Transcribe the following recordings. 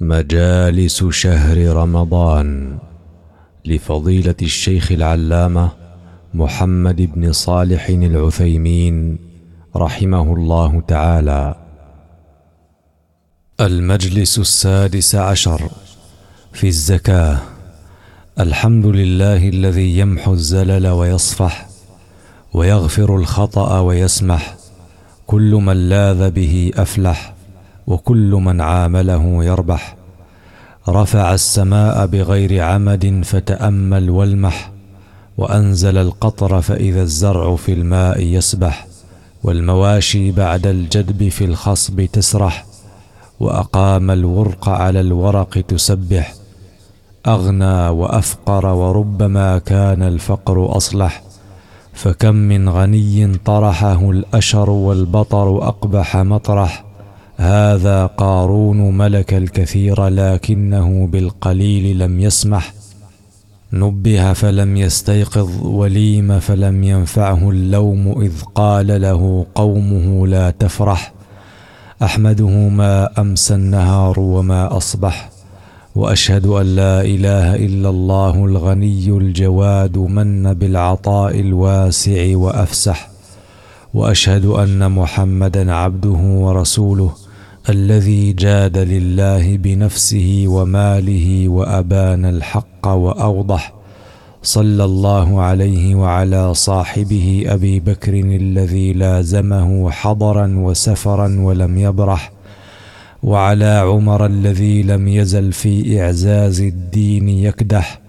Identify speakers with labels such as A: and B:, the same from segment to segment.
A: مجالس شهر رمضان لفضيلة الشيخ العلامة محمد بن صالح العثيمين رحمه الله تعالى. المجلس السادس عشر في الزكاة. الحمد لله الذي يمحو الزلل ويصفح ويغفر الخطأ ويسمح. كل من لاذ به أفلح. وكل من عامله يربح. رفع السماء بغير عمد فتأمل والمح وأنزل القطر فإذا الزرع في الماء يسبح والمواشي بعد الجدب في الخصب تسرح وأقام الورق على الورق تسبح. أغنى وأفقر وربما كان الفقر أصلح فكم من غني طرحه الأشر والبطر أقبح مطرح. هذا قارون ملك الكثير لكنه بالقليل لم يسمح. نبه فلم يستيقظ وليم فلم ينفعه اللوم إذ قال له قومه لا تفرح. أحمده ما أمسى النهار وما أصبح. وأشهد أن لا إله إلا الله الغني الجواد من بالعطاء الواسع وأفسح. وأشهد أن محمدا عبده ورسوله. الذي جاد لله بنفسه وماله وأبان الحق وأوضح صلى الله عليه وعلى صاحبه أبي بكر الذي لازمه حضرا وسفرا ولم يبرح وعلى عمر الذي لم يزل في إعزاز الدين يكدح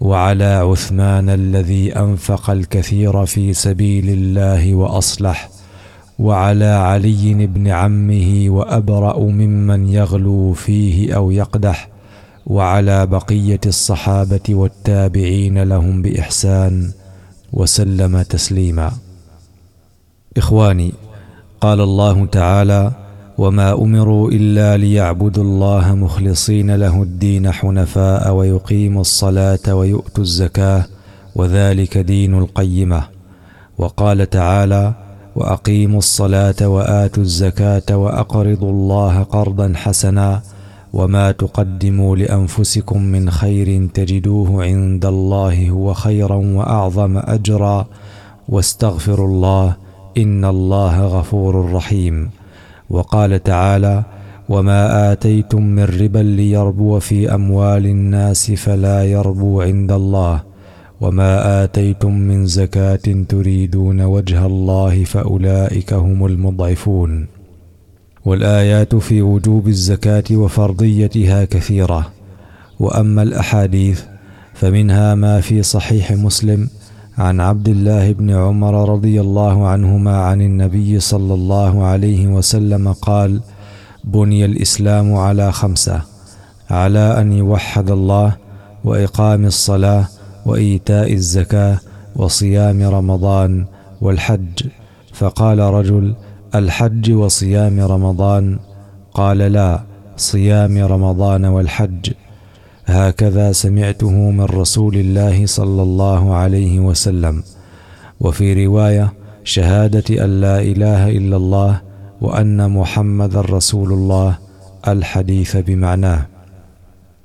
A: وعلى عثمان الذي أنفق الكثير في سبيل الله وأصلح. وعلى علي بن عمه وأبرأ ممن يغلو فيه أو يقدح وعلى بقية الصحابة والتابعين لهم بإحسان وسلم تسليما. إخواني قال الله تعالى وما أمروا إلا ليعبدوا الله مخلصين له الدين حنفاء ويقيموا الصلاة ويؤتوا الزكاة وذلك دين القيمة وقال تعالى وأقيموا الصلاة وآتوا الزكاة وأقرضوا الله قرضا حسنا وما تقدموا لأنفسكم من خير تجدوه عند الله هو خيرا وأعظم أجرا واستغفروا الله إن الله غفور رحيم. وقال تعالى وما آتيتم من ربا ليربو في أموال الناس فلا يربو عند الله. وما اتيتم من زكاه تريدون وجه الله فاولئك هم المضعفون والايات في وجوب الزكاه وفرضيتها كثيره واما الاحاديث فمنها ما في صحيح مسلم عن عبد الله بن عمر رضي الله عنهما عن النبي صلى الله عليه وسلم قال بني الاسلام على خمسه على ان يوحد الله واقام الصلاه وإيتاء الزكاة وصيام رمضان والحج. فقال رجل الحج وصيام رمضان؟ قال لا صيام رمضان والحج. هكذا سمعته من رسول الله صلى الله عليه وسلم. وفي رواية شهادة أن لا إله إلا الله وأن محمدا رسول الله الحديث بمعناه.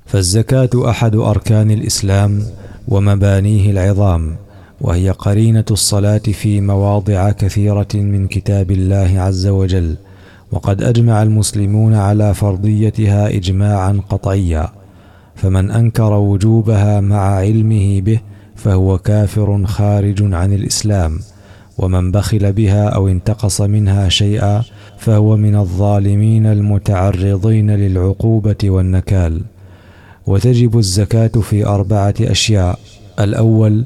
A: فالزكاة أحد أركان الإسلام ومبانيه العظام وهي قرينة الصلاة في مواضع كثيرة من كتاب الله عز وجل وقد أجمع المسلمون على فرضيتها اجماعا قطعيا فمن أنكر وجوبها مع علمه به فهو كافر خارج عن الإسلام ومن بخل بها أو انتقص منها شيئا فهو من الظالمين المتعرضين للعقوبة والنكال. وتجب الزكاة في أربعة أشياء. الأول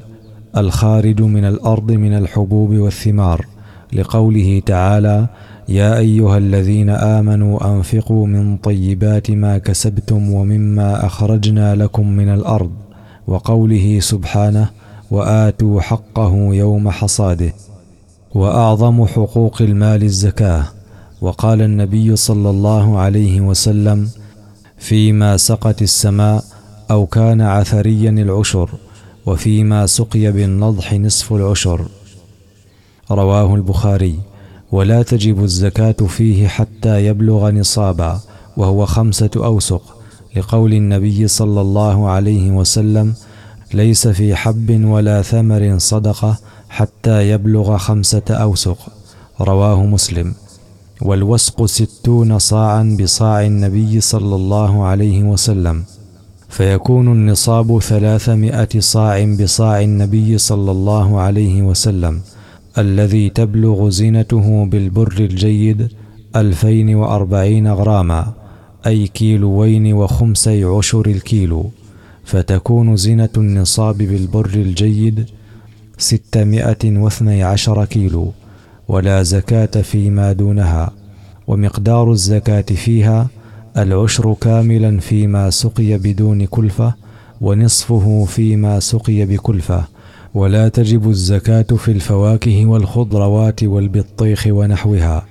A: الخارج من الأرض من الحبوب والثمار لقوله تعالى يا أيها الذين آمنوا أنفقوا من طيبات ما كسبتم ومما أخرجنا لكم من الأرض وقوله سبحانه وآتوا حقه يوم حصاده. وأعظم حقوق المال الزكاة. وقال النبي صلى الله عليه وسلم فيما سقت السماء أو كان عثريا العشر وفيما سقي بالنضح نصف العشر. رواه البخاري. ولا تجب الزكاة فيه حتى يبلغ نصابا وهو خمسة أوسق لقول النبي صلى الله عليه وسلم ليس في حب ولا ثمر صدقة حتى يبلغ خمسة أوسق. رواه مسلم. والوسق ستون صاعا بصاع النبي صلى الله عليه وسلم فيكون النصاب ثلاثمائة صاع بصاع النبي صلى الله عليه وسلم الذي تبلغ زينته بالبر الجيد ألفين وأربعين غراما أي كيلوين وخمسي عشر الكيلو فتكون زينة النصاب بالبر الجيد ستمائة واثني عشر كيلو. ولا زكاة فيما دونها ومقدار الزكاة فيها العشر كاملا فيما سقي بدون كلفة ونصفه فيما سقي بكلفة. ولا تجب الزكاة في الفواكه والخضروات والبطيخ ونحوها.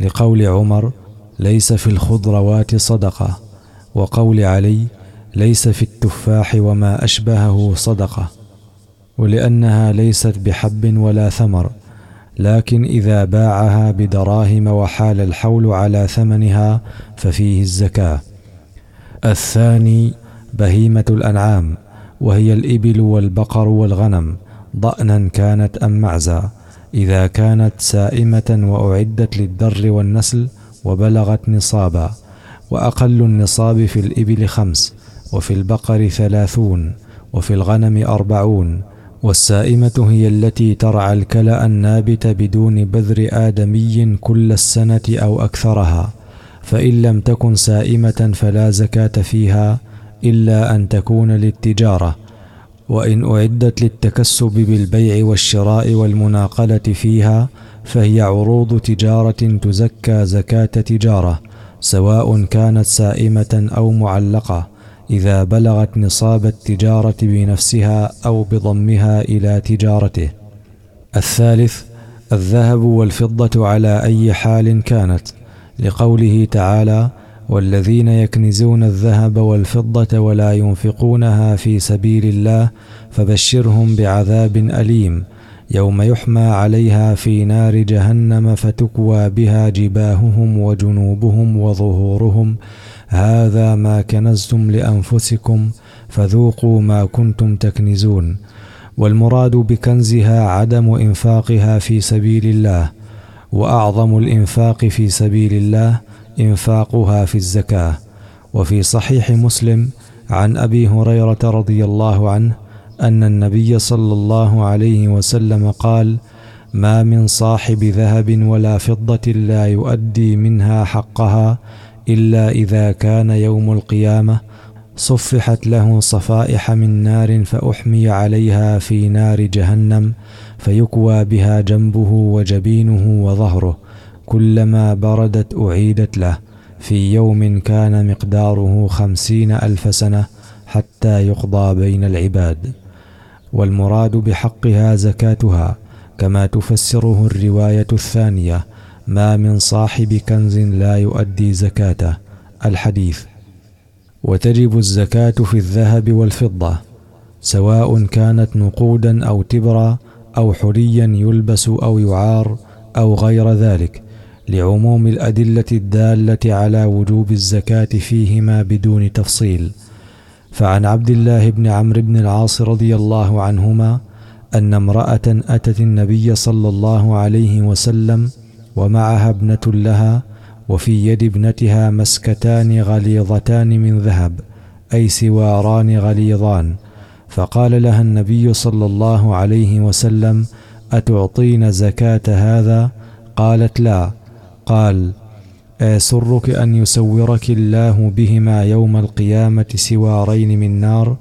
A: لقول عمر ليس في الخضروات صدقة. وقول علي ليس في التفاح وما أشبهه صدقة. ولأنها ليست بحب ولا ثمر. لكن إذا باعها بدراهم وحال الحول على ثمنها ففيه الزكاة. الثاني بهيمة الأنعام وهي الإبل والبقر والغنم ضأنا كانت أم معزا إذا كانت سائمة وأعدت للدر والنسل وبلغت نصابا. وأقل النصاب في الإبل خمس وفي البقر ثلاثون وفي الغنم أربعون والسائمة هي التي ترعى الكلأ النابت بدون بذر آدمي كل السنة أو أكثرها فإن لم تكن سائمة فلا زكاة فيها إلا أن تكون للتجارة وإن أعدت للتكسب بالبيع والشراء والمناقلة فيها فهي عروض تجارة تزكى زكاة تجارة سواء كانت سائمة أو معلقة. إذا بلغت نصاب التجارة بنفسها أو بضمها إلى تجارته. الثالث الذهب والفضة على أي حال كانت، لقوله تعالى: والذين يكنزون الذهب والفضة ولا ينفقونها في سبيل الله فبشرهم بعذاب أليم يوم يحمى عليها في نار جهنم فتكوى بها جباههم وجنوبهم وظهورهم هذا ما كنزتم لأنفسكم فذوقوا ما كنتم تكنزون. والمراد بكنزها عدم إنفاقها في سبيل الله وأعظم الإنفاق في سبيل الله إنفاقها في الزكاة. وفي صحيح مسلم عن أبي هريرة رضي الله عنه أن النبي صلى الله عليه وسلم قال ما من صاحب ذهب ولا فضة لا يؤدي منها حقها إلا إذا كان يوم القيامة صفحت له صفائح من نار فأحمي عليها في نار جهنم فيكوى بها جنبه وجبينه وظهره كلما بردت أعيدت له في يوم كان مقداره خمسين ألف سنة حتى يقضى بين العباد والمراد بحقها زكاتها كما تفسره الرواية الثانية ما من صاحب كنز لا يؤدي زكاته. الحديث وتجب الزكاة في الذهب والفضة سواء كانت نقودا أو تبرا أو حليا يلبس أو يعار أو غير ذلك لعموم الأدلة الدالة على وجوب الزكاة فيهما بدون تفصيل. فعن عبد الله بن عمرو بن العاص رضي الله عنهما أن امرأة أتت النبي صلى الله عليه وسلم ومعها ابنة لها وفي يد ابنتها مسكتان غليظتان من ذهب أي سواران غليظان. فقال لها النبي صلى الله عليه وسلم أتعطين زكاة هذا؟ قالت لا. قال أيسرك أن يسورك الله بهما يوم القيامة سوارين من نار؟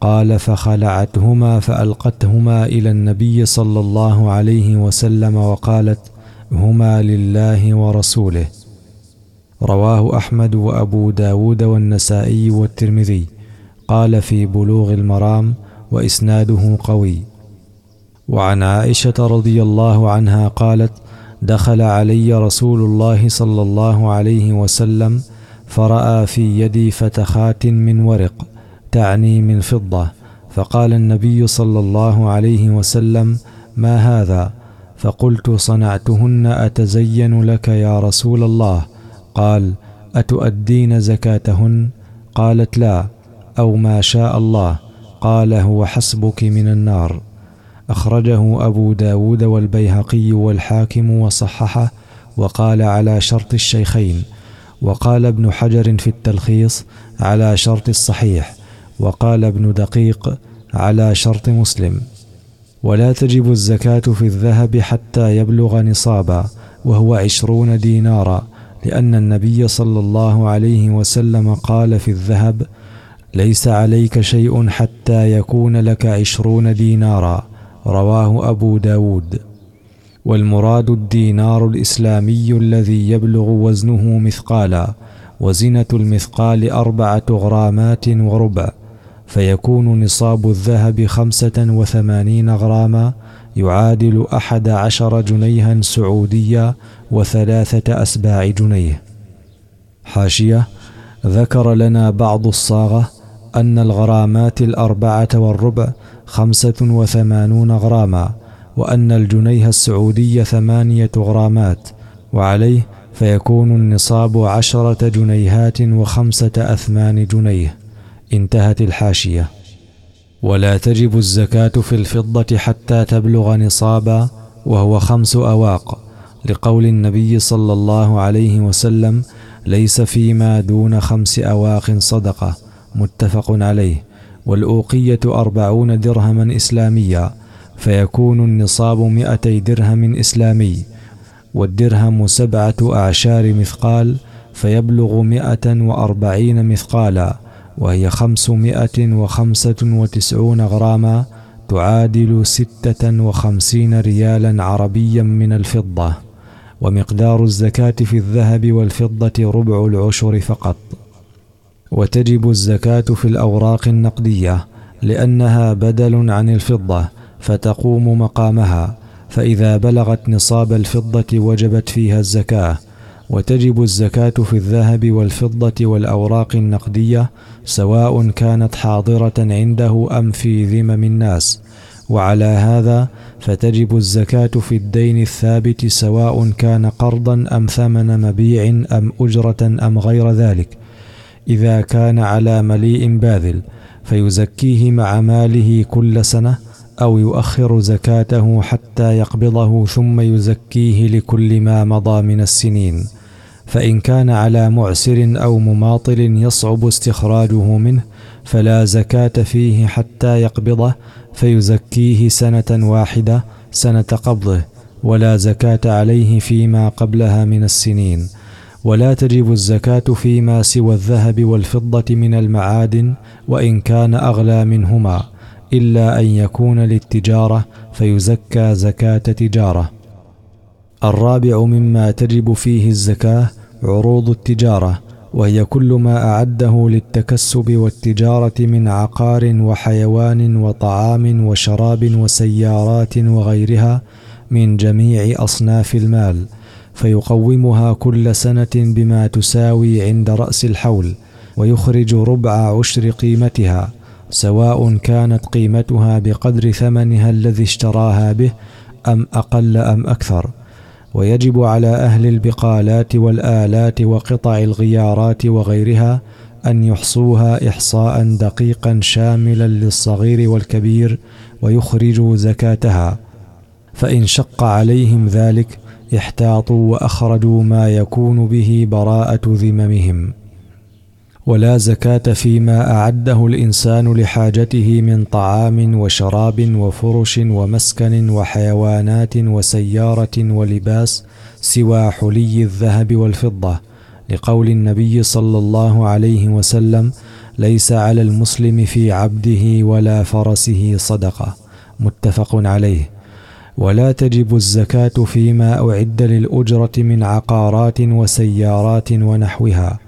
A: قال فخلعتهما فألقتهما إلى النبي صلى الله عليه وسلم وقالت هما لله ورسوله. رواه أحمد وأبو داود والنسائي والترمذي. قال في بلوغ المرام وإسناده قوي. وعن عائشة رضي الله عنها قالت دخل علي رسول الله صلى الله عليه وسلم فرأى في يدي فتخات من ورق تعني من فضة فقال النبي صلى الله عليه وسلم ما هذا؟ فقلت صنعتهن أتزين لك يا رسول الله؟ قال أتؤدين زكاتهن؟ قالت لا أو ما شاء الله. قال هو حسبك من النار. أخرجه أبو داود والبيهقي والحاكم وصححه وقال على شرط الشيخين. وقال ابن حجر في التلخيص على شرط الصحيح. وقال ابن دقيق على شرط مسلم. ولا تجب الزكاة في الذهب حتى يبلغ نصابا وهو عشرون دينارا لأن النبي صلى الله عليه وسلم قال في الذهب ليس عليك شيء حتى يكون لك عشرون دينارا رواه أبو داود. والمراد الدينار الإسلامي الذي يبلغ وزنه مثقالا وزنة المثقال أربعة غرامات وربع. فيكون نصاب الذهب خمسة وثمانين غراما يعادل أحد عشر جنيها سعوديا وثلاثة أسباع جنيه. حاشية ذكر لنا بعض الصاغة أن الغرامات الأربعة والربع خمسة وثمانون غراما وأن الجنيه السعودي ثمانية غرامات وعليه فيكون النصاب عشرة جنيهات وخمسة أثمان جنيه. انتهت الحاشية. ولا تجب الزكاة في الفضة حتى تبلغ نصابا وهو خمس أواق لقول النبي صلى الله عليه وسلم ليس فيما دون خمس أواق صدقة متفق عليه. والأوقية أربعون درهما إسلاميا فيكون النصاب مئتي درهم إسلامي. والدرهم سبعة أعشار مثقال فيبلغ مئة وأربعين مثقالا. وهي خمسمائة وخمسة وتسعون غراما تعادل ستة وخمسين ريالا عربيا من الفضة ومقدار الزكاة في الذهب والفضة ربع العشر فقط. وتجب الزكاة في الأوراق النقدية لأنها بدل عن الفضة فتقوم مقامها فإذا بلغت نصاب الفضة وجبت فيها الزكاة وتجب الزكاة في الذهب والفضة والأوراق النقدية سواء كانت حاضرة عنده أم في ذمم الناس. وعلى هذا فتجب الزكاة في الدين الثابت سواء كان قرضا أم ثمن مبيع أم أجرة أم غير ذلك. إذا كان على مليء باذل فيزكيه مع ماله كل سنة أو يؤخر زكاته حتى يقبضه ثم يزكيه لكل ما مضى من السنين. فإن كان على معسر أو مماطل يصعب استخراجه منه فلا زكاة فيه حتى يقبضه فيزكيه سنة واحدة سنة قبضه ولا زكاة عليه فيما قبلها من السنين. ولا تجب الزكاة فيما سوى الذهب والفضة من المعادن وإن كان أغلى منهما إلا أن يكون للتجارة فيزكى زكاة تجارة. الرابع مما تجب فيه الزكاة عروض التجارة وهي كل ما أعده للتكسب والتجارة من عقار وحيوان وطعام وشراب وسيارات وغيرها من جميع أصناف المال فيقومها كل سنة بما تساوي عند رأس الحول ويخرج ربع عشر قيمتها سواء كانت قيمتها بقدر ثمنها الذي اشتراها به أم أقل أم أكثر. ويجب على أهل البقالات والآلات وقطع الغيارات وغيرها أن يحصوها إحصاء دقيقا شاملا للصغير والكبير ويخرجوا زكاتها. فإن شق عليهم ذلك احتاطوا وأخرجوا ما يكون به براءة ذممهم. ولا زكاة فيما أعده الإنسان لحاجته من طعام وشراب وفرش ومسكن وحيوانات وسيارة ولباس سوى حلي الذهب والفضة لقول النبي صلى الله عليه وسلم ليس على المسلم في عبده ولا فرسه صدقة متفق عليه. ولا تجب الزكاة فيما أعد للأجرة من عقارات وسيارات ونحوها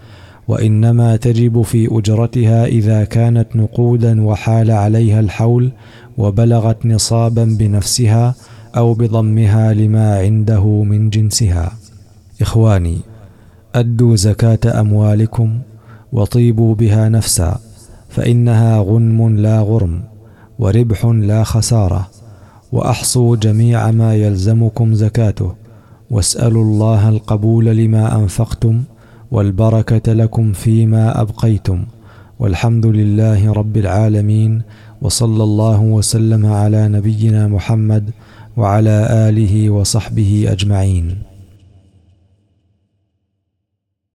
A: وإنما تجب في أجرتها إذا كانت نقودا وحال عليها الحول وبلغت نصابا بنفسها أو بضمها لما عنده من جنسها. إخواني أدوا زكاة أموالكم وطيبوا بها نفسا فإنها غنم لا غرم وربح لا خسارة وأحصوا جميع ما يلزمكم زكاته واسألوا الله القبول لما أنفقتم والبركة لكم فيما أبقيتم والحمد لله رب العالمين وصلى الله وسلم على نبينا محمد وعلى آله وصحبه أجمعين.